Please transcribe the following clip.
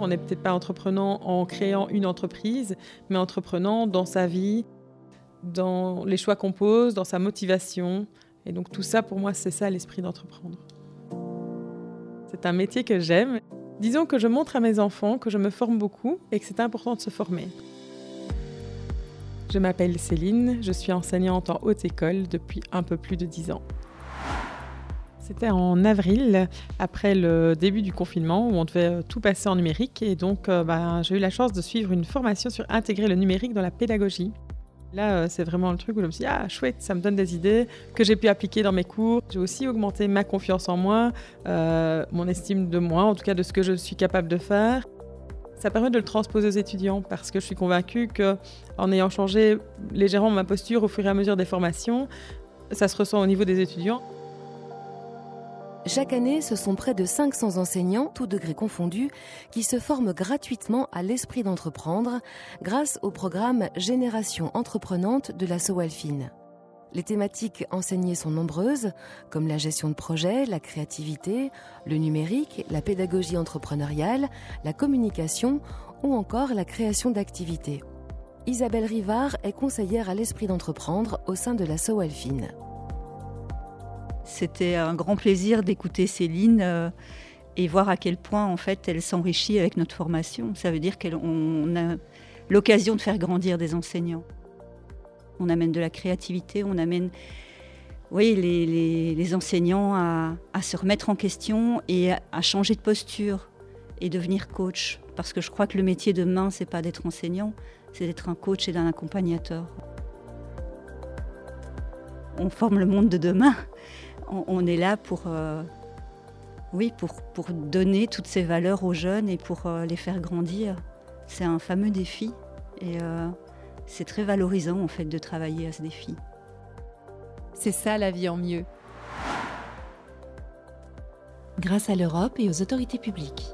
On n'est peut-être pas entreprenant en créant une entreprise, mais entreprenant dans sa vie, dans les choix qu'on pose, dans sa motivation. Et donc tout ça, pour moi, c'est ça l'esprit d'entreprendre. C'est un métier que j'aime. Disons que je montre à mes enfants que je me forme beaucoup et que c'est important de se former. Je m'appelle Céline, je suis enseignante en haute école depuis un peu plus de dix ans. C'était en avril, après le début du confinement, où on devait tout passer en numérique. Et donc, euh, bah, j'ai eu la chance de suivre une formation sur intégrer le numérique dans la pédagogie. Là, euh, c'est vraiment le truc où je me suis dit, ah chouette, ça me donne des idées que j'ai pu appliquer dans mes cours. J'ai aussi augmenté ma confiance en moi, euh, mon estime de moi, en tout cas de ce que je suis capable de faire. Ça permet de le transposer aux étudiants parce que je suis convaincue qu'en ayant changé légèrement ma posture au fur et à mesure des formations, ça se ressent au niveau des étudiants. Chaque année, ce sont près de 500 enseignants, tous degrés confondus, qui se forment gratuitement à l'esprit d'entreprendre grâce au programme Génération entreprenante de la Sowalfine. Les thématiques enseignées sont nombreuses, comme la gestion de projet, la créativité, le numérique, la pédagogie entrepreneuriale, la communication ou encore la création d'activités. Isabelle Rivard est conseillère à l'esprit d'entreprendre au sein de la SOALFIN. C'était un grand plaisir d'écouter Céline euh, et voir à quel point en fait elle s'enrichit avec notre formation. Ça veut dire qu'on a l'occasion de faire grandir des enseignants. On amène de la créativité, on amène oui, les, enseignants à, se remettre en question et à, changer de posture et devenir coach. Parce que je crois que le métier de demain, c'est pas d'être enseignant, c'est d'être un coach et d'un accompagnateur. On forme le monde de demain on, est là pour, euh, oui, pour, donner toutes ces valeurs aux jeunes et pour euh, les faire grandir. C'est un fameux défi et euh, c'est très valorisant en fait de travailler à ce défi. C'est ça la vie en mieux. Grâce à l'Europe et aux autorités publiques.